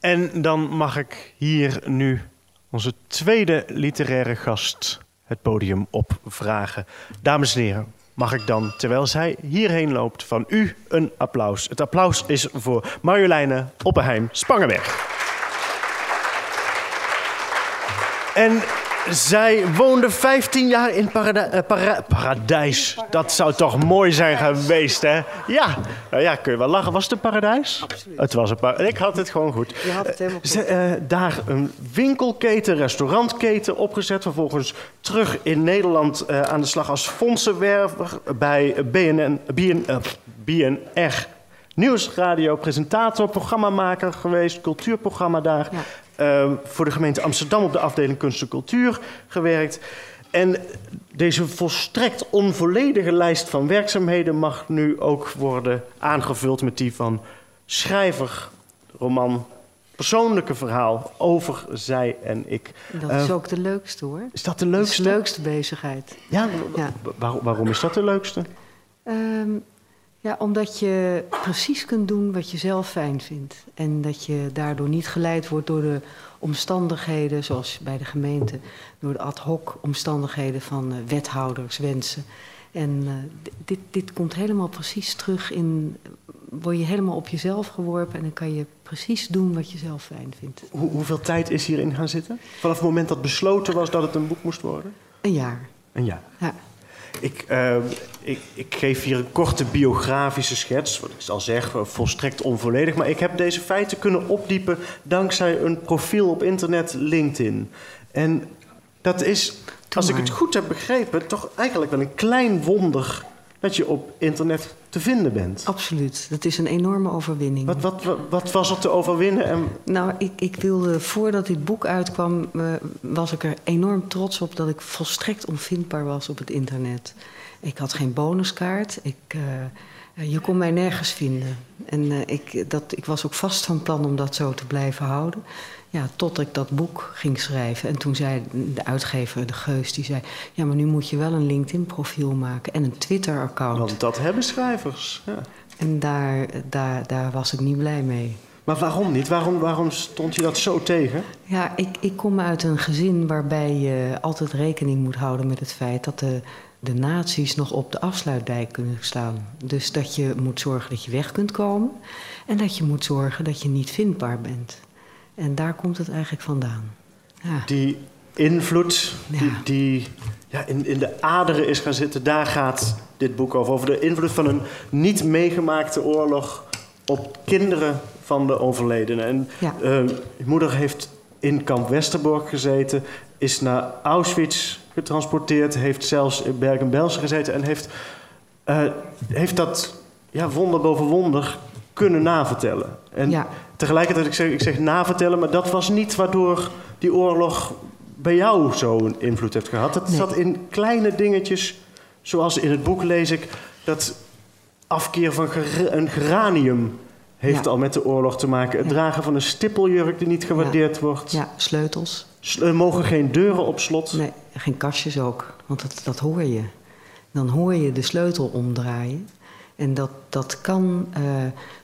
En dan mag ik hier nu onze tweede literaire gast het podium opvragen. Dames en heren, mag ik dan, terwijl zij hierheen loopt, van u een applaus. Het applaus is voor Marjoleine Oppenheim Spangenberg. En zij woonde 15 jaar in parada para paradijs. Dat zou toch mooi zijn geweest, hè? Ja, nou ja, kun je wel lachen. Was het een paradijs? Absoluut. Het was een paradijs. Ik had het gewoon goed. Je had het helemaal goed. Ze, eh, daar een winkelketen, restaurantketen opgezet. Vervolgens terug in Nederland eh, aan de slag als fondsenwerver bij BNN, BN, eh, BNR Nieuwsradio, presentator, programmamaker geweest, cultuurprogramma daar. Ja. Eh, voor de gemeente Amsterdam op de afdeling kunst en cultuur gewerkt. En deze volstrekt onvolledige lijst van werkzaamheden mag nu ook worden aangevuld met die van schrijver, roman, persoonlijke verhaal over zij en ik. Dat Eh, is ook de leukste hoor. Is dat de Dat is leukste? de leukste bezigheid. Ja, Ja. wa- waar- waarom is dat de leukste? Ehm, ja, omdat je precies kunt doen wat je zelf fijn vindt. En dat je daardoor niet geleid wordt door de omstandigheden, zoals bij de gemeente, door de ad hoc omstandigheden van eh, wethouders, wensen. En eh, dit, dit komt helemaal precies terug in. Word je helemaal op jezelf geworpen en dan kan je precies doen wat je zelf fijn vindt. Hoe, hoeveel tijd is hierin gaan zitten? Vanaf het moment dat besloten was dat het een boek moest worden? Een jaar. Een jaar. Ja. Ik, eh, ik, ik geef hier een korte biografische schets. Wat ik al zeg, eh, volstrekt onvolledig. Maar ik heb deze feiten kunnen opdiepen dankzij een profiel op internet, LinkedIn. En dat is, als ik het goed heb begrepen, toch eigenlijk wel een klein wonder dat je op internet te vinden bent. Absoluut. Dat is een enorme overwinning. Wat, wat, wat, wat was er te overwinnen? En Nou, ik, ik wilde, voordat dit boek uitkwam, eh, was ik er enorm trots op dat ik volstrekt onvindbaar was op het internet. Ik had geen bonuskaart. Ik, eh, je kon mij nergens vinden. En eh, ik, dat, ik was ook vast van plan om dat zo te blijven houden. Ja, tot ik dat boek ging schrijven. En toen zei de uitgever, de Geus, die zei... ja, maar nu moet je wel een LinkedIn-profiel maken en een Twitter-account. want dat hebben schrijvers. Ja. En daar, daar, daar was ik niet blij mee. Maar waarom niet? Waarom, waarom stond je dat zo tegen? Ja, ik, ik kom uit een gezin waarbij je altijd rekening moet houden met het feit dat de, de nazi's nog op de afsluitdijk kunnen staan. Dus dat je moet zorgen dat je weg kunt komen en dat je moet zorgen dat je niet vindbaar bent. En daar komt het eigenlijk vandaan. Ja, Die invloed die, Ja. die ja, in, in de aderen is gaan zitten, daar gaat dit boek over. Over de invloed van een niet meegemaakte oorlog op kinderen van de overledenen. En Ja. eh, je moeder heeft in kamp Westerbork gezeten, is naar Auschwitz getransporteerd, heeft zelfs in Bergen-Belsen gezeten en heeft, eh, heeft dat ja, wonder boven wonder kunnen navertellen. En Ja. Tegelijkertijd, ik zeg, ik zeg navertellen, maar dat was niet waardoor die oorlog bij jou zo'n invloed heeft gehad. Het Nee. zat in kleine dingetjes, zoals in het boek lees ik, dat afkeer van een geranium heeft Ja. al met de oorlog te maken. Het Ja. dragen van een stippeljurk die niet gewaardeerd wordt. ja sleutels. Er mogen geen deuren op slot. Nee, geen kastjes ook, want dat, dat hoor je. Dan hoor je de sleutel omdraaien. En dat, dat kan eh,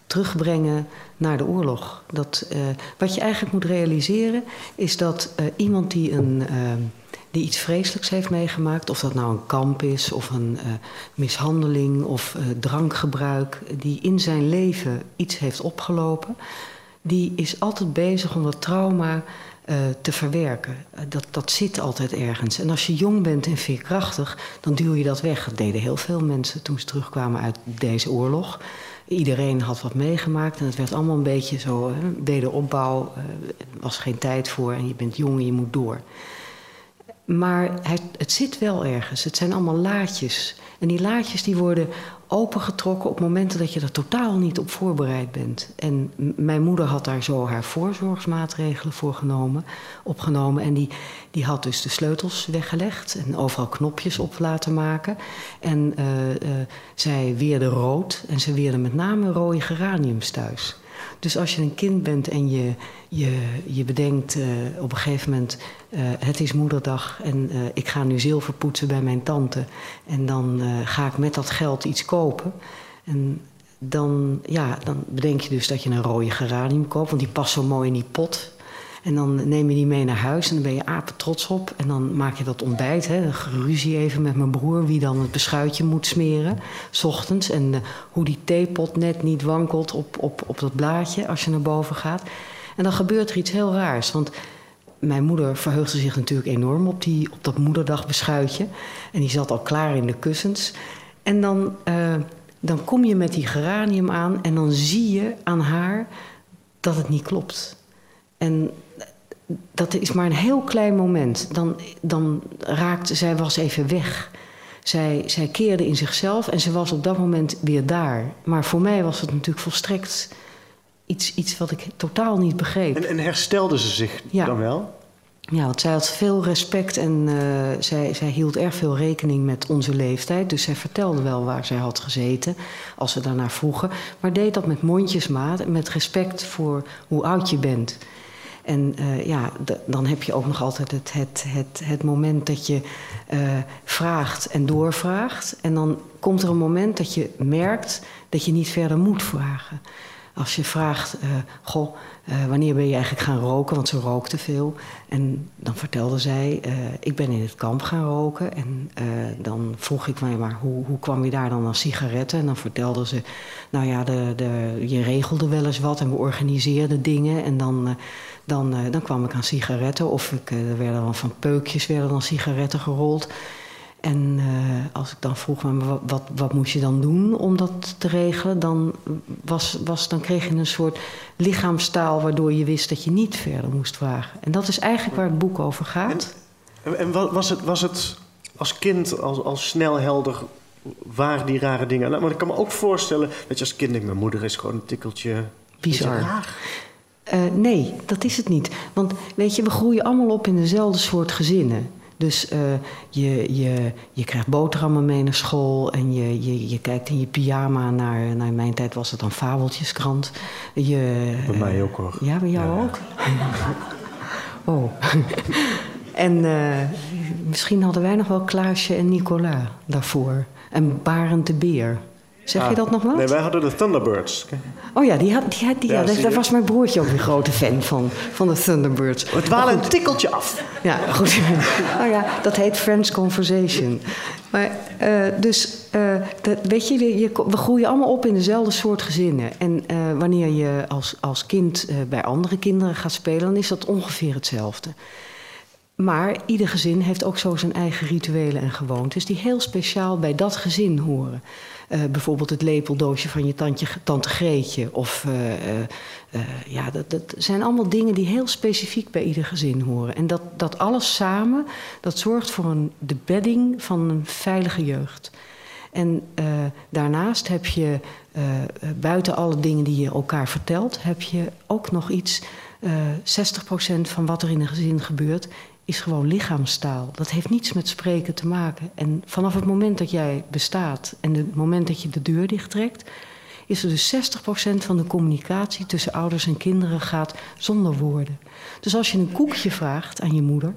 terugbrengen naar de oorlog. Dat, eh, wat je eigenlijk moet realiseren is dat eh, iemand die, een, die iets vreselijks heeft meegemaakt, of dat nou een kamp is of een mishandeling of drankgebruik, die in zijn leven iets heeft opgelopen, die is altijd bezig om dat trauma eh, te verwerken. Eh, dat, dat zit altijd ergens. En als je jong bent en veerkrachtig, dan duw je dat weg. Dat deden heel veel mensen toen ze terugkwamen uit deze oorlog. Iedereen had wat meegemaakt en het werd allemaal een beetje zo, wederopbouw. eh, Er was geen tijd voor en je bent jong en je moet door. Maar het, het zit wel ergens. Het zijn allemaal laadjes. En die laadjes die worden opengetrokken op momenten dat je er totaal niet op voorbereid bent. En mijn moeder had daar zo haar voorzorgsmaatregelen voor genomen, opgenomen. En die, die had dus de sleutels weggelegd en overal knopjes op laten maken. En eh, eh, zij weerde rood en ze weerde met name rode geraniums thuis. Dus als je een kind bent en je, je, je bedenkt eh, op een gegeven moment... eh, het is moederdag en eh, ik ga nu zilver poetsen bij mijn tante... en dan ga ik met dat geld iets kopen... En dan, ja, dan bedenk je dus dat je een rode geranium koopt, want die past zo mooi in die pot. En dan neem je die mee naar huis en dan ben je apen trots op. En dan maak je dat ontbijt. Hè. Ruzie even met mijn broer wie dan het beschuitje moet smeren. S ochtends. En uh, hoe die theepot net niet wankelt op, op, op dat blaadje als je naar boven gaat. En dan gebeurt er iets heel raars. Want mijn moeder verheugde zich natuurlijk enorm op, die, op dat moederdagbeschuitje. En die zat al klaar in de kussens. En dan, uh, dan kom je met die geranium aan en dan zie je aan haar dat het niet klopt. En dat is maar een heel klein moment. Dan, dan raakte zij was even weg. Zij, zij keerde in zichzelf en ze was op dat moment weer daar. Maar voor mij was het natuurlijk volstrekt iets, iets wat ik totaal niet begreep. En, en herstelde ze zich Ja. dan wel? Ja, want zij had veel respect en uh, zij, zij hield erg veel rekening met onze leeftijd. Dus zij vertelde wel waar zij had gezeten als ze daarnaar vroegen. Maar deed dat met mondjesmaat en met respect voor hoe oud je bent. En uh, ja, dan heb je ook nog altijd het, het, het, het moment dat je uh, vraagt en doorvraagt. En dan komt er een moment dat je merkt dat je niet verder moet vragen. Als je vraagt, uh, goh, wanneer ben je eigenlijk gaan roken? Want ze rookte veel. En dan vertelde zij, ik ben in het kamp gaan roken. En dan vroeg ik mij, maar hoe, hoe kwam je daar dan aan sigaretten? En dan vertelde ze, nou ja, de, de, je regelde wel eens wat en we organiseerden dingen. En dan dan, dan kwam ik aan sigaretten. Of ik, er werden dan van peukjes werden dan sigaretten gerold. En uh, als ik dan vroeg, maar wat, wat, wat, moest je dan doen om dat te regelen? Dan, was, was, dan kreeg je een soort lichaamstaal waardoor je wist dat je niet verder moest vragen. En dat is eigenlijk waar het boek over gaat. En, en was, het, was het als kind al, al snel helder waar die rare dingen... Maar ik kan me ook voorstellen dat je als kind denkt... mijn moeder is gewoon een tikkeltje... Bizar. Raar. Uh, nee, dat is het niet. Want weet je, we groeien allemaal op in dezelfde soort gezinnen. Dus uh, je, je, je krijgt boterhammen mee naar school en je, je, je kijkt in je pyjama naar, naar mijn tijd was het dan fabeltjeskrant. Je, bij mij ook hoor. Ja, bij jou ja. ook? oh. en uh, misschien hadden wij nog wel Klaasje en Nicola daarvoor. En Barend de Beer. Zeg ah, je dat nog wel? Nee, wij hadden de Thunderbirds. Oh ja, die had, die had, die, ja, ja, daar was mijn broertje ook een grote fan van, van de Thunderbirds. Het waren een tikkeltje af. Ja, goed. oh ja, dat heet Friends Conversation. Maar uh, dus, uh, dat, weet je, je, we groeien allemaal op in dezelfde soort gezinnen. En uh, wanneer je als, als kind bij andere kinderen gaat spelen, dan is dat ongeveer hetzelfde. Maar ieder gezin heeft ook zo zijn eigen rituelen en gewoontes die heel speciaal bij dat gezin horen. Uh, bijvoorbeeld het lepeldoosje van je tantje, tante Greetje. Of uh, uh, ja, dat, dat zijn allemaal dingen die heel specifiek bij ieder gezin horen. En dat, dat alles samen, dat zorgt voor een, de bedding van een veilige jeugd. En daarnaast heb je, buiten alle dingen die je elkaar vertelt, heb je ook nog iets. 60% van wat er in een gezin gebeurt, is gewoon lichaamstaal. Dat heeft niets met spreken te maken. En vanaf het moment dat jij bestaat en het moment dat je de deur dichttrekt, is er dus 60% van de communicatie tussen ouders en kinderen gaat zonder woorden. Dus als je een koekje vraagt aan je moeder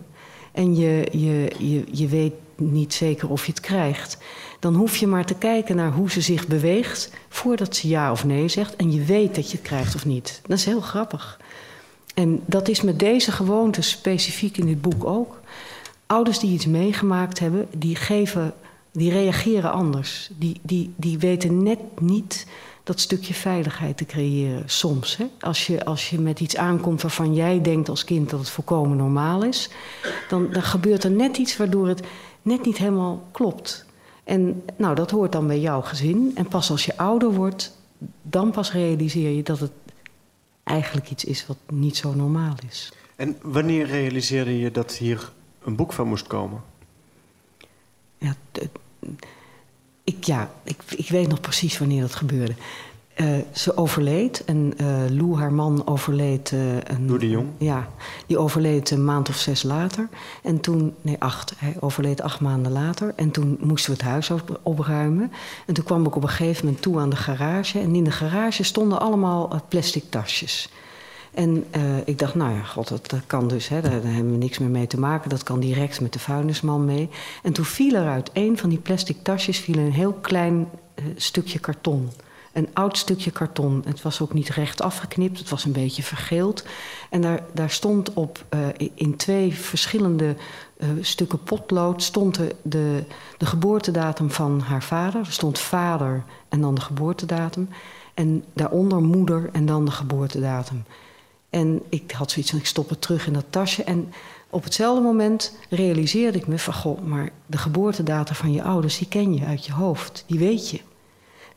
en je, je, je, je weet niet zeker of je het krijgt, dan hoef je maar te kijken naar hoe ze zich beweegt voordat ze ja of nee zegt en je weet dat je het krijgt of niet. Dat is heel grappig. En dat is met deze gewoonte specifiek in dit boek ook. Ouders die iets meegemaakt hebben, die geven, die reageren anders. Die, die, die weten net niet dat stukje veiligheid te creëren, soms. Hè? Als, je, als je met iets aankomt waarvan jij denkt als kind dat het volkomen normaal is, dan, dan gebeurt er net iets waardoor het net niet helemaal klopt. En nou, dat hoort dan bij jouw gezin. En pas als je ouder wordt, dan pas realiseer je dat het eigenlijk iets is wat niet zo normaal is. En wanneer realiseerde je dat hier een boek van moest komen? Ja, ik, ja ik, ik weet nog precies wanneer dat gebeurde. Uh, ze overleed en uh, Lou, haar man, overleed. Uh, een, Lou de Jong? Ja, die overleed een maand of zes later. En toen, nee, acht. Hij overleed acht maanden later. En toen moesten we het huis op, opruimen. En toen kwam ik op een gegeven moment toe aan de garage. En in de garage stonden allemaal plastic tasjes. En ik dacht, nou ja, god, dat, dat kan dus, hè, daar, daar, hebben we niks meer mee te maken. Dat kan direct met de vuilnisman mee. En toen viel er uit een van die plastic tasjes viel een heel klein stukje karton een oud stukje karton. Het was ook niet recht afgeknipt, het was een beetje vergeeld. En daar, daar stond op uh, in twee verschillende uh, stukken potlood stond de, de, de geboortedatum van haar vader. Er stond vader en dan de geboortedatum. En daaronder moeder en dan de geboortedatum. En ik had zoiets van, ik stop het terug in dat tasje. En op hetzelfde moment realiseerde ik me van... goh, maar de geboortedatum van je ouders, die ken je uit je hoofd. Die weet je.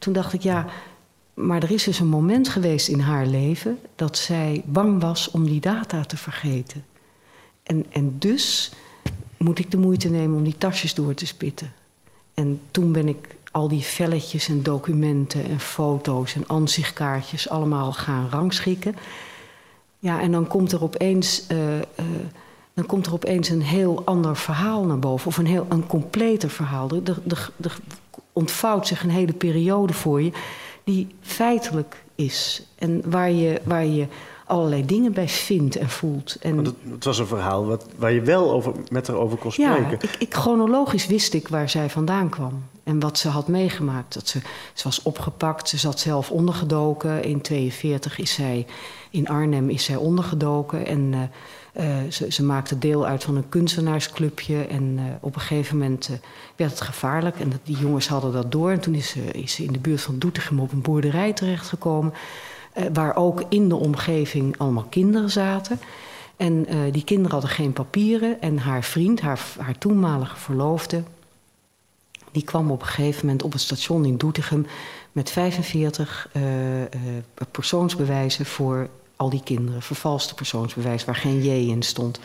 Toen dacht ik, ja, maar er is dus een moment geweest in haar leven... dat zij bang was om die data te vergeten. En, en dus moet ik de moeite nemen om die tasjes door te spitten. En toen ben ik al die velletjes en documenten en foto's en ansichtkaartjes allemaal gaan rangschikken. Ja, en dan komt er opeens, uh, uh, dan komt er opeens een heel ander verhaal naar boven. Of een heel een completer verhaal. Er, er, er ontvouwt zich een hele periode voor je die feitelijk is. En waar je, waar je allerlei dingen bij vindt en voelt. En het, het, was een verhaal wat, waar je wel over, met haar over kon spreken. Ja, ik, ik, chronologisch wist ik waar zij vandaan kwam. En wat ze had meegemaakt. Dat ze, ze was opgepakt, ze zat zelf ondergedoken. In 42 is zij, in Arnhem is zij ondergedoken. En uh, uh, ze, ze, maakte deel uit van een kunstenaarsclubje. En uh, op een gegeven moment werd het gevaarlijk. En dat, die jongens hadden dat door. En toen is ze, is ze in de buurt van Doetinchem op een boerderij terechtgekomen. Waar ook in de omgeving allemaal kinderen zaten. En die kinderen hadden geen papieren. En haar vriend, haar, haar toenmalige verloofde, die kwam op een gegeven moment op het station in Doetinchem met 45 uh, persoonsbewijzen voor al die kinderen. Vervalste persoonsbewijs waar geen J in stond.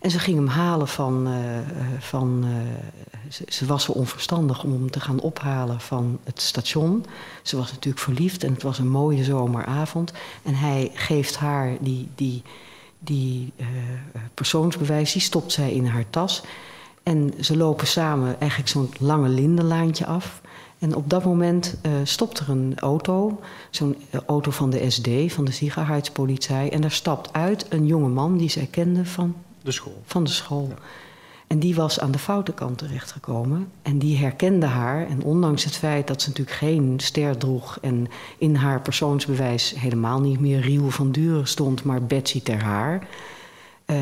En ze ging hem halen van. Uh, van uh, ze, was zo onverstandig om hem te gaan ophalen van het station. Ze was natuurlijk verliefd en het was een mooie zomeravond. En hij geeft haar die, die, die persoonsbewijs, die stopt zij in haar tas. En ze lopen samen eigenlijk zo'n lange lindenlaantje af. En op dat moment uh, stopt er een auto, zo'n auto van de SD, van de Sicherheidspolizei. En daar stapt uit een jonge man die zij kende van de school. Van de school. Ja. En die was aan de foute kant terechtgekomen. En die herkende haar. En ondanks het feit dat ze natuurlijk geen ster droeg... en in haar persoonsbewijs helemaal niet meer Riel van Duren stond... maar Betsy ter haar... Uh,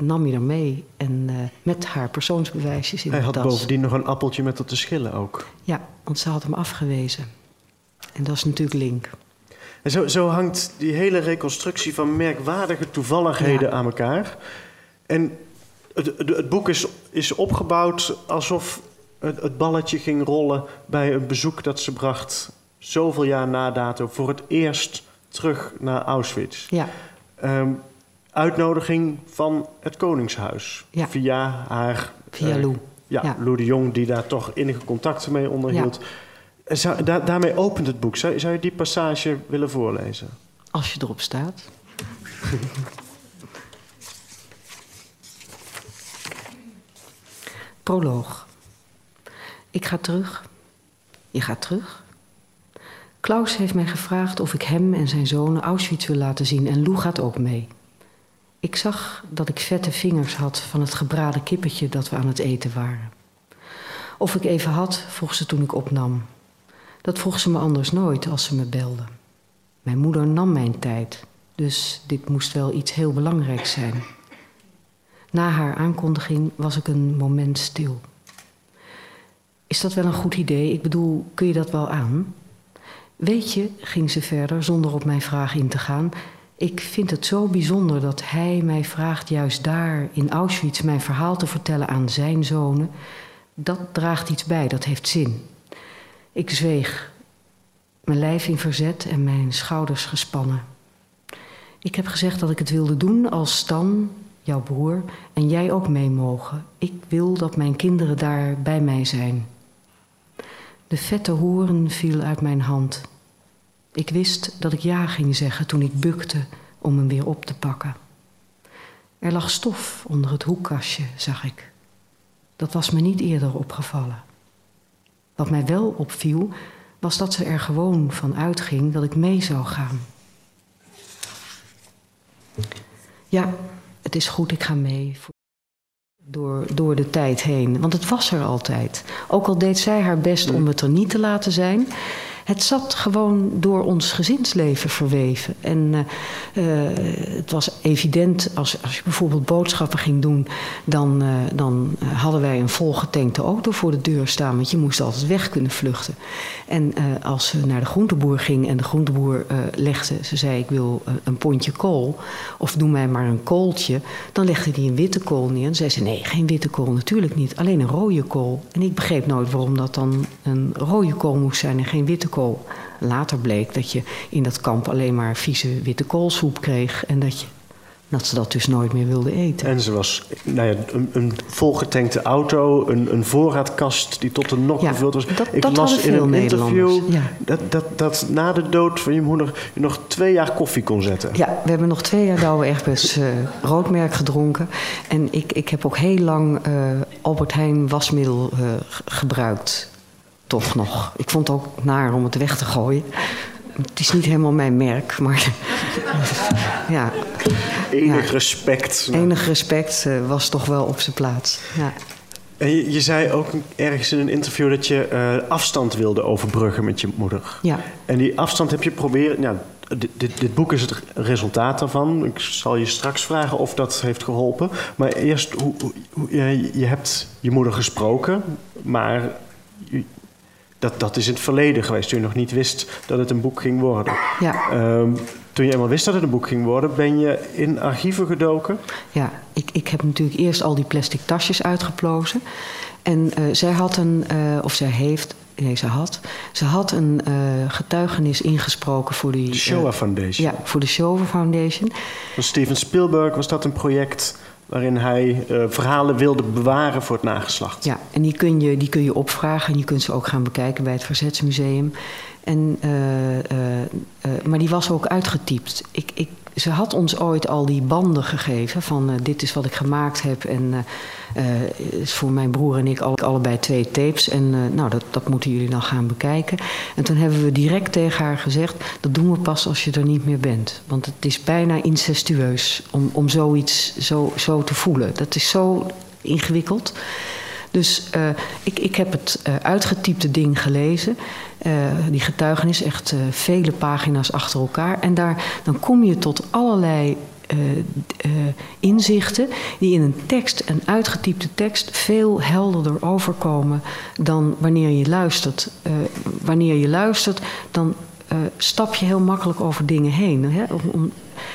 nam hij er mee. En uh, met haar persoonsbewijsjes in Hij de had tas. bovendien nog een appeltje met dat te schillen ook. Ja, want ze had hem afgewezen. En dat is natuurlijk link. En zo, zo hangt die hele reconstructie van merkwaardige toevalligheden ja. aan elkaar... En het, het, het, boek is, is opgebouwd alsof het, het, balletje ging rollen bij een bezoek dat ze bracht zoveel jaar na dato voor het eerst terug naar Auschwitz. Ja. Um, uitnodiging van het Koningshuis ja. via haar. Via uh, Lou. Ja, ja, Lou de Jong, die daar toch innige contacten mee onderhield. Ja. Zou, da daarmee opent het boek. Zou, zou je die passage willen voorlezen? Als je erop staat. Proloog. Ik ga terug. Je gaat terug. Klaus heeft mij gevraagd of ik hem en zijn zonen Auschwitz wil laten zien en Lou gaat ook mee. Ik zag dat ik vette vingers had van het gebraden kippetje dat we aan het eten waren. Of ik even had, vroeg ze toen ik opnam. Dat vroeg ze me anders nooit als ze me belde. Mijn moeder nam mijn tijd, dus dit moest wel iets heel belangrijks zijn. Na haar aankondiging was ik een moment stil. Is dat wel een goed idee? Ik bedoel, kun je dat wel aan? Weet je, ging ze verder zonder op mijn vraag in te gaan. Ik vind het zo bijzonder dat hij mij vraagt juist daar in Auschwitz mijn verhaal te vertellen aan zijn zonen. Dat draagt iets bij, dat heeft zin. Ik zweeg, mijn lijf in verzet en mijn schouders gespannen. Ik heb gezegd dat ik het wilde doen als Stan, jouw broer, en jij ook mee mogen. Ik wil dat mijn kinderen daar bij mij zijn. De vette horen viel uit mijn hand. Ik wist dat ik ja ging zeggen toen ik bukte om hem weer op te pakken. Er lag stof onder het hoekkastje, zag ik. Dat was me niet eerder opgevallen. Wat mij wel opviel, was dat ze er gewoon van uitging dat ik mee zou gaan. Ja, het is goed, ik ga mee. Door, door de tijd heen. Want het was er altijd. Ook al deed zij haar best om het er niet te laten zijn, het zat gewoon door ons gezinsleven verweven. En uh, uh, het was evident, als, als je bijvoorbeeld boodschappen ging doen, dan, uh, dan hadden wij een volgetankte auto voor de deur staan, want je moest altijd weg kunnen vluchten. En als ze naar de groenteboer ging en de groenteboer legde, ze zei: Ik wil een pondje kool, of doe mij maar een kooltje, dan legde hij een witte kool neer. En zei ze: Nee, geen witte kool, natuurlijk niet, alleen een rode kool. En ik begreep nooit waarom dat dan een rode kool moest zijn en geen witte kool. Later bleek dat je in dat kamp alleen maar vieze witte koolsoep kreeg en dat, je, dat ze dat dus nooit meer wilden eten. En ze was nou ja, een, een volgetankte auto, een, een voorraadkast die tot de Ja, gevuld was. dat- Ik dat las in een interview ja. dat, dat, dat na de dood van je moeder je nog twee jaar koffie kon zetten. Ja, we hebben nog twee jaar Douwe Egberts eh roodmerk gedronken. En ik, ik heb ook heel lang eh, Albert Heijn wasmiddel eh, gebruikt. Toch nog. Ik vond het ook naar om het weg te gooien. Het is niet helemaal mijn merk, maar ja, Enig Ja. respect. enig respect eh, was toch wel op zijn plaats. Ja. En je, je zei ook ergens in een interview dat je eh, afstand wilde overbruggen met je moeder. Ja. En die afstand heb je proberen. Ja, dit, dit, dit boek is het resultaat daarvan. Ik zal je straks vragen of dat heeft geholpen. Maar eerst, hoe, hoe, je, je hebt je moeder gesproken, maar dat, dat is in het verleden geweest. Toen je nog niet wist dat het een boek ging worden. Ja. Ehm, toen je eenmaal wist dat het een boek ging worden, ben je in archieven gedoken. Ja, ik, ik heb natuurlijk eerst al die plastic tasjes uitgeplozen. En eh, zij had een, eh, of zij heeft, nee, ze had, ze had een eh, getuigenis ingesproken voor die. De Shoah Foundation. ja, voor de Showa Foundation. Van Steven Spielberg was dat een project waarin hij eh, verhalen wilde bewaren voor het nageslacht. Ja, en die kun, je, die kun je opvragen en je kunt ze ook gaan bekijken bij het Verzetsmuseum. En, eh, eh, maar die was ook uitgetypt. Ik, ik, ze had ons ooit al die banden gegeven van eh, dit is wat ik gemaakt heb. En eh, is voor mijn broer en ik alle, allebei twee tapes. En nou, dat, dat moeten jullie dan gaan bekijken. En toen hebben we direct tegen haar gezegd... dat doen we pas als je er niet meer bent. Want het is bijna incestueus om, om zoiets zo, zo te voelen. Dat is zo ingewikkeld. Dus eh, ik, ik heb het eh, uitgetypte ding gelezen. Eh, die getuigenis, echt vele pagina's achter elkaar. En daar, dan kom je tot allerlei inzichten die in een tekst, een uitgetypte tekst, veel helderder overkomen dan wanneer je luistert. Wanneer je luistert, dan stap je heel makkelijk over dingen heen. Hè? Om-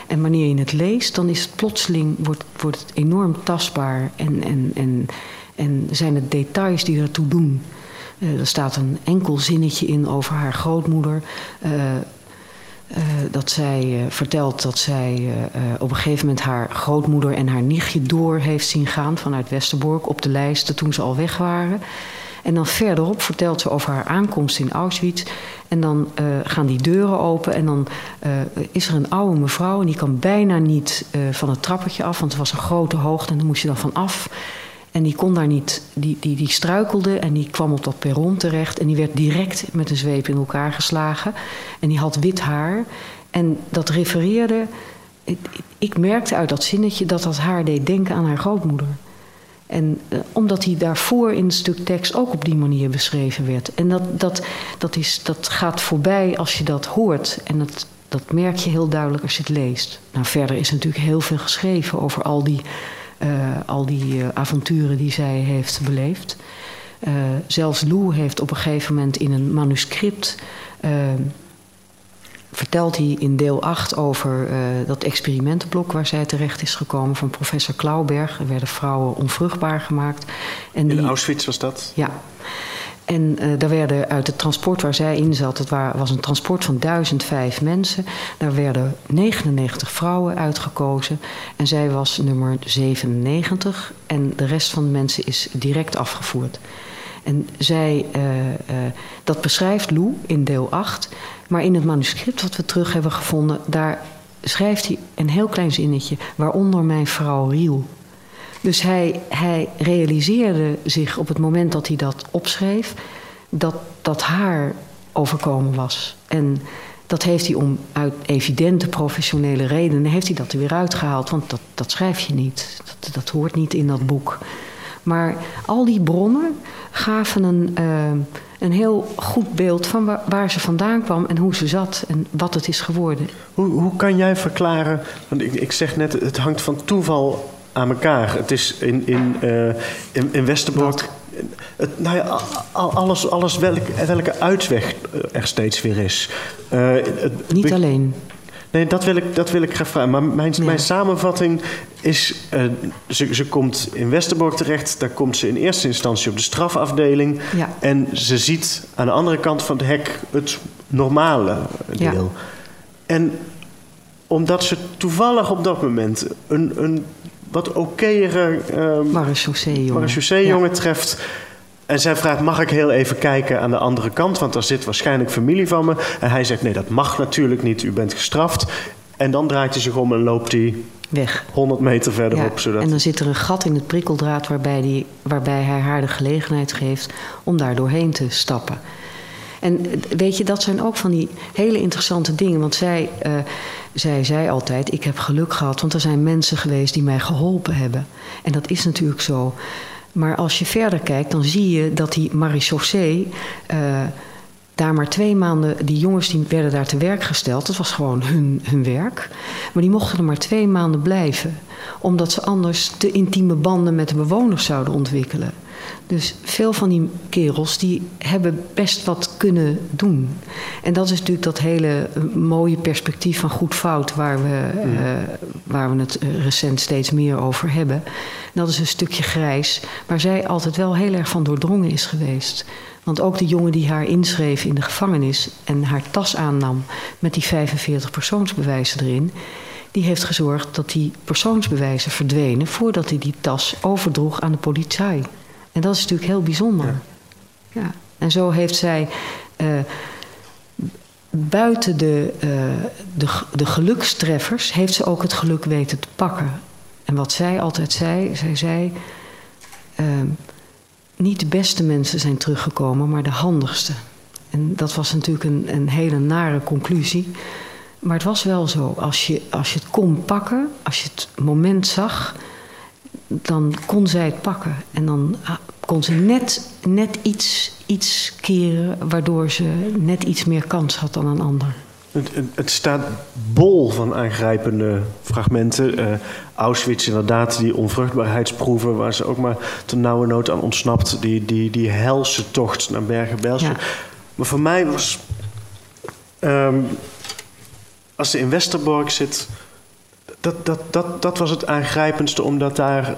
en wanneer je het leest, dan is het plotseling wordt, wordt het enorm tastbaar en, en, en, en zijn het details die ertoe doen. Eh, er staat een enkel zinnetje in over haar grootmoeder. eh, eh, dat zij vertelt dat zij op een gegeven moment haar grootmoeder en haar nichtje door heeft zien gaan vanuit Westerbork op de lijsten toen ze al weg waren. En dan verderop vertelt ze over haar aankomst in Auschwitz. En dan gaan die deuren open en dan is er een oude mevrouw en die kan bijna niet van het trappetje af, want het was een grote hoogte en dan moest je dan van af. En die kon daar niet, die, die, die struikelde en die kwam op dat perron terecht. En die werd direct met een zweep in elkaar geslagen. En die had wit haar. En dat refereerde, ik, merkte uit dat zinnetje dat dat haar deed denken aan haar grootmoeder. En eh, omdat die daarvoor in het stuk tekst ook op die manier beschreven werd. En dat, dat, dat, is, dat gaat voorbij als je dat hoort. En dat, dat merk je heel duidelijk als je het leest. Nou, verder is natuurlijk heel veel geschreven over al die, al die eh, avonturen die zij heeft beleefd. Eh, zelfs Lou heeft op een gegeven moment in een manuscript. eh, vertelt hij in deel 8 over eh, dat experimentenblok waar zij terecht is gekomen van professor Klauberg. Er werden vrouwen onvruchtbaar gemaakt. En In Auschwitz was dat. ja. En eh, daar werden uit het transport waar zij in zat, wa- was een transport van 1005 mensen. Daar werden 99 vrouwen uitgekozen. En zij was nummer 97. En de rest van de mensen is direct afgevoerd. En zij, eh, eh, dat beschrijft Lou in deel 8. Maar in het manuscript wat we terug hebben gevonden, daar schrijft hij een heel klein zinnetje. Waaronder mijn vrouw Riel. Dus hij, hij realiseerde zich op het moment dat hij dat opschreef, dat dat haar overkomen was. En dat heeft hij om uit evidente professionele redenen, heeft hij dat er weer uitgehaald. Want dat, dat schrijf je niet. Dat, dat hoort niet in dat boek. Maar al die bronnen gaven een, eh, een heel goed beeld van waar, waar, ze vandaan kwam en hoe ze zat en wat het is geworden. Hoe, hoe kan jij verklaren, want ik, ik zeg net, het hangt van toeval aan elkaar. Het is in, in, uh, in, in Westerbork. Het, nou ja, alles, alles welke, welke uitweg er steeds weer is. Uh, het, Niet alleen. Nee, dat wil ik, dat wil ik graag vragen. Maar mijn, mijn samenvatting is... Uh, ze, ze komt in Westerbork terecht. Daar komt ze in eerste instantie op de strafafdeling. Ja. En ze ziet aan de andere kant van het hek het normale deel. Ja. En omdat ze toevallig op dat moment een, een wat okéere... Uh, Marechaussee-jongen Marechaussee-jongen treft... En zij vraagt: Mag ik heel even kijken aan de andere kant? Want daar zit waarschijnlijk familie van me. En hij zegt: Nee, dat mag natuurlijk niet. U bent gestraft. En dan draait hij zich om en loopt hij weg. 100 meter verderop. zodat... En dan zit er een gat in het prikkeldraad waarbij, die, waarbij hij haar de gelegenheid geeft om daar doorheen te stappen. En weet je, dat zijn ook van die hele interessante dingen. Want zij, uh, zij zei altijd: Ik heb geluk gehad, want er zijn mensen geweest die mij geholpen hebben. En dat is natuurlijk zo. Maar als je verder kijkt, dan zie je dat die marechaussee. Uh, daar maar twee maanden, die jongens die werden daar te werk gesteld, dat was gewoon hun, hun werk. Maar die mochten er maar twee maanden blijven, omdat ze anders te intieme banden met de bewoners zouden ontwikkelen. Dus veel van die kerels die hebben best wat kunnen doen. En dat is natuurlijk dat hele eh, mooie perspectief van goed-fout waar we, uh, waar we het eh, recent steeds meer over hebben. Dat is een stukje grijs, waar zij altijd wel heel erg van doordrongen is geweest. Want ook de jongen die haar inschreef in de gevangenis en haar tas aannam met die 45 persoonsbewijzen erin, die heeft gezorgd dat die persoonsbewijzen verdwenen voordat hij die tas overdroeg aan de politie. En dat is natuurlijk heel bijzonder. Ja. En zo heeft zij uh, buiten de, uh, de, de gelukstreffers, heeft ze ook het geluk weten te pakken. En wat zij altijd zei, zij zei, uh, niet de beste mensen zijn teruggekomen, maar de handigste. En dat was natuurlijk een, een hele nare conclusie. Maar het was wel zo. Als je, als je het kon pakken, als je het moment zag, dan kon zij het pakken. En dan ah, kon ze net, net iets, iets keren waardoor ze net iets meer kans had dan een ander. Het, het, staat bol van aangrijpende fragmenten. Uh, Auschwitz, inderdaad, die onvruchtbaarheidsproeven, waar ze ook maar ten nauwe nood aan ontsnapt. Die, die, die helse tocht naar Bergen-Belsen. Ja. Maar voor mij was. Um, als ze in Westerbork zit. Dat, dat, dat, dat was het aangrijpendste, omdat daar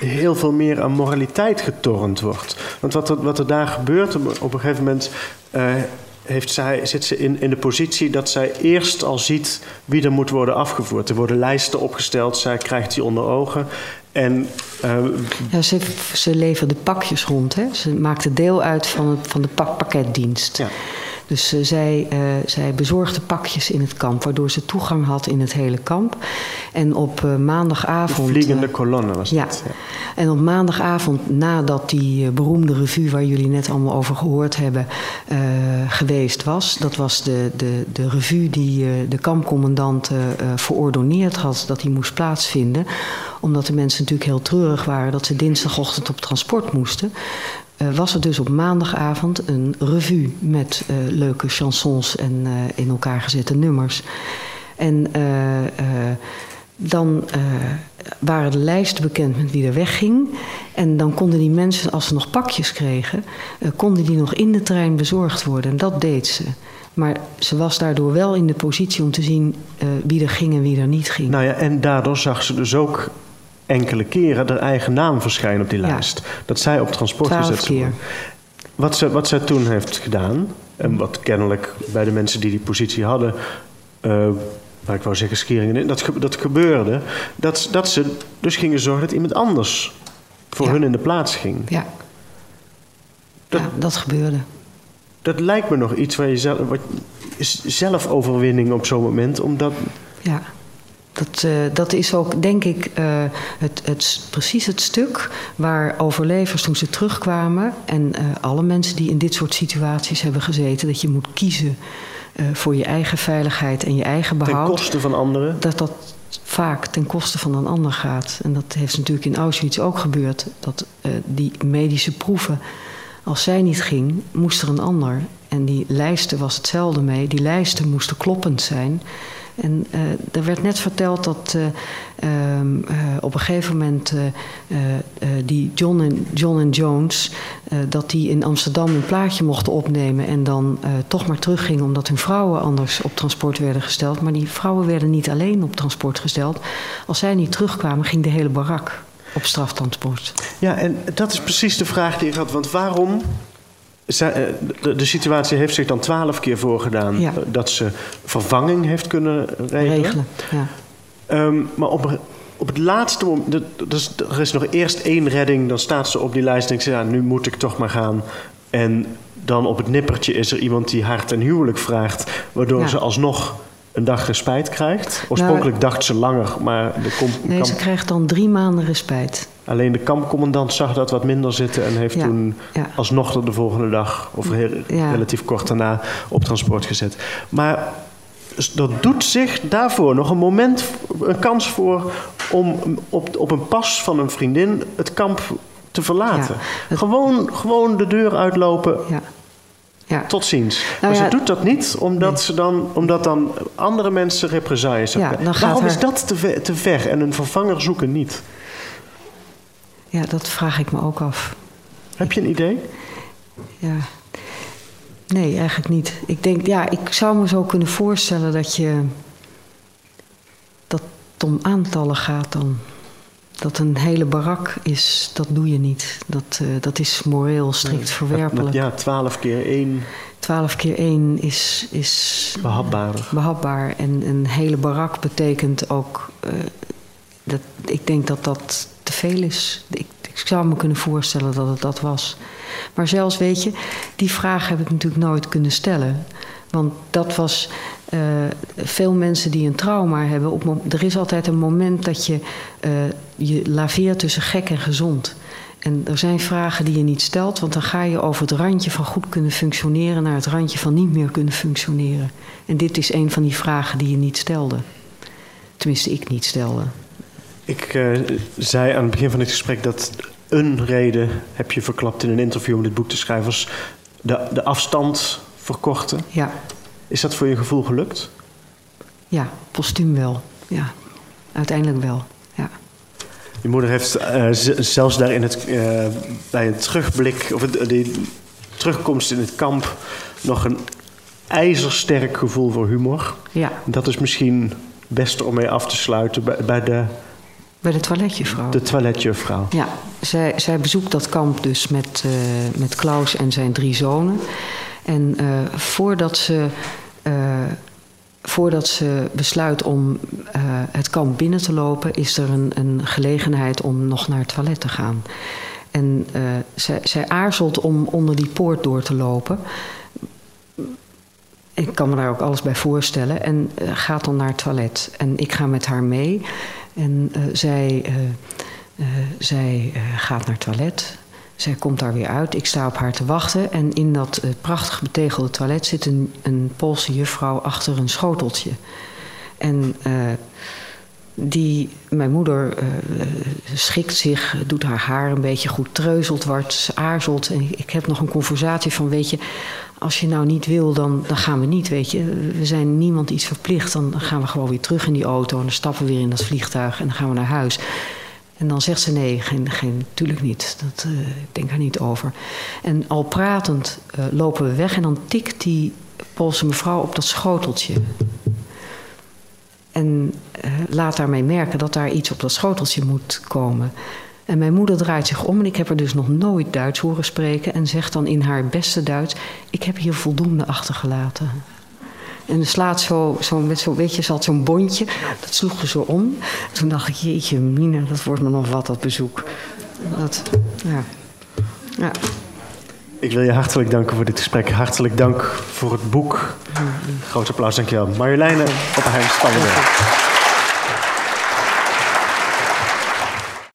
heel veel meer aan moraliteit getornd wordt. Want wat er, wat er daar gebeurt, op een gegeven moment uh, heeft zij, zit ze in, in de positie dat zij eerst al ziet wie er moet worden afgevoerd. Er worden lijsten opgesteld, zij krijgt die onder ogen. En, uh, ja, ze, ze leverde pakjes rond. Hè? Ze maakte deel uit van, het, van de pakpakketdienst. Ja. Dus uh, zij, uh, zij bezorgde pakjes in het kamp, waardoor ze toegang had in het hele kamp. En op uh, maandagavond. De vliegende kolonne was ja. dat. Ja. En op maandagavond, nadat die beroemde revue waar jullie net allemaal over gehoord hebben, geweest was. Dat was de, de, de revue die de kampcommandant verordoneerd had dat die moest plaatsvinden. Omdat de mensen natuurlijk heel treurig waren dat ze dinsdagochtend op transport moesten uh, was er dus op maandagavond een revue met uh, leuke chansons en uh, in elkaar gezette nummers. En dan waren de lijsten bekend met wie er wegging. En dan konden die mensen, als ze nog pakjes kregen, konden die nog in de trein bezorgd worden. En dat deed ze. Maar ze was daardoor wel in de positie om te zien wie er ging en wie er niet ging. Nou ja, en daardoor zag ze dus ook enkele keren haar eigen naam verschijnen op die lijst. Dat zij op transport gezet keer. Wat ze, wat zij toen heeft gedaan, en wat kennelijk bij de mensen die die positie hadden, uh, maar ik wou zeggen scheringen, dat, dat gebeurde, dat, dat ze dus gingen zorgen dat iemand anders voor hun in de plaats ging. Ja. Dat, ja, dat gebeurde. Dat lijkt me nog iets waar je zelf, wat, zelfoverwinning op zo'n moment, omdat. Ja. Dat, uh, dat is ook, denk ik, uh, het, het, precies het stuk waar overlevers toen ze terugkwamen... en uh, alle mensen die in dit soort situaties hebben gezeten... dat je moet kiezen voor je eigen veiligheid en je eigen behoud. Ten koste van anderen? Dat dat vaak ten koste van een ander gaat. En dat heeft natuurlijk in Auschwitz ook gebeurd. Dat die medische proeven Als zij niet ging, moest er een ander. En die lijsten was hetzelfde mee. Die lijsten moesten kloppend zijn. En uh, er werd net verteld dat uh, uh, op een gegeven moment die John en, John Jones... dat die in Amsterdam een plaatje mochten opnemen... en dan toch maar teruggingen omdat hun vrouwen anders op transport werden gesteld. Maar die vrouwen werden niet alleen op transport gesteld. Als zij niet terugkwamen, ging de hele barak op straftransport. Ja, en dat is precies de vraag die ik had. Want waarom eh, de, de, situatie heeft zich dan twaalf keer voorgedaan ja. dat ze vervanging heeft kunnen regelen. regelen ja. Um, maar op, op het laatste moment, dus er is nog eerst één redding, dan staat ze op die lijst en denkt ze, ja, nu moet ik toch maar gaan. En dan op het nippertje is er iemand die hart en huwelijk vraagt, waardoor ja. ze alsnog een dag respijt krijgt. Oorspronkelijk nou, dacht ze langer, maar de nee, ze krijgt dan drie maanden respijt. Alleen de kampcommandant zag dat wat minder zitten en heeft toen alsnog de volgende dag, of relatief kort daarna, op transport gezet. Maar dat doet zich daarvoor nog een moment, een kans voor om op, op een pas van een vriendin het kamp te verlaten. gewoon, gewoon de deur uitlopen. Ja. Ja. Tot ziens. Nou maar ze doet dat niet omdat, ze dan, omdat dan andere mensen represailles hebben. Ja, Waarom is dat te ver, te ver en een vervanger zoeken niet? Ja, dat vraag ik me ook af. Heb je een idee? Ja. Nee, eigenlijk niet. Ik denk, ja, ik zou me zo kunnen voorstellen dat je. dat het om aantallen gaat dan. Dat een hele barak is, dat doe je niet. Dat, uh, dat is moreel strikt verwerpelijk. Ja, twaalf keer één. Twaalf keer één is, is behapbaar. behapbaar. En een hele barak betekent ook. Uh, dat, ik denk dat dat veel is. Ik, ik zou me kunnen voorstellen dat het dat was. Maar zelfs, weet je, die vraag heb ik natuurlijk nooit kunnen stellen. Want dat was uh, veel mensen die een trauma hebben. Op, er is altijd een moment dat je uh, je laveert tussen gek en gezond. En er zijn vragen die je niet stelt, want dan ga je over het randje van goed kunnen functioneren naar het randje van niet meer kunnen functioneren. En dit is een van die vragen die je niet stelde. Tenminste, ik niet stelde. Ik uh, zei aan het begin van dit gesprek dat een reden, heb je verklapt in een interview om dit boek te schrijven, was de, de afstand verkorten. Ja. Is dat voor je gevoel gelukt? Ja, postuum wel. Ja, uiteindelijk wel. Ja. Je moeder heeft uh, zelfs daar in het, uh, bij een terugblik, of het, die terugkomst in het kamp, nog een ijzersterk gevoel voor humor. Ja. Dat is misschien best om mee af te sluiten bij, bij de bij de toiletjuffrouw. De toiletjuffrouw. Ja, zij, zij bezoekt dat kamp dus met, uh, met Klaus en zijn drie zonen. En uh, voordat, ze, uh, voordat ze besluit om het kamp binnen te lopen, is er een, een gelegenheid om nog naar het toilet te gaan. En zij, zij aarzelt om onder die poort door te lopen. Ik kan me daar ook alles bij voorstellen. En gaat dan naar het toilet. En ik ga met haar mee. En uh, zij, uh, uh, zij gaat naar het toilet. Zij komt daar weer uit. Ik sta op haar te wachten. En in dat prachtig betegelde toilet zit een, een Poolse juffrouw achter een schoteltje. En die, mijn moeder schikt zich, doet haar haar een beetje goed, treuzelt wat, aarzelt. En ik heb nog een conversatie van, weet je, als je nou niet wil, dan, dan gaan we niet, weet je. We zijn niemand iets verplicht. Dan gaan we gewoon weer terug in die auto en dan stappen we weer in dat vliegtuig en dan gaan we naar huis. En dan zegt ze nee, geen, geen, natuurlijk niet. Dat, uh, ik denk er niet over. En al pratend uh, lopen we weg en dan tikt die Poolse mevrouw op dat schoteltje. En uh, laat daarmee merken dat daar iets op dat schoteltje moet komen. En mijn moeder draait zich om en ik heb haar dus nog nooit Duits horen spreken. En zegt dan in haar beste Duits: Ik heb hier voldoende achtergelaten. En slaat zo, zo met zo'n, weet je, ze had zo'n bondje. Dat sloeg ze om. Toen dacht ik, jeetje, Mina, dat wordt me nog wat, dat bezoek. Dat, ja. ja. Ik wil je hartelijk danken voor dit gesprek. Hartelijk dank voor het boek. Groot applaus, dankjewel. Marjoleine Oppenheim, Spannende.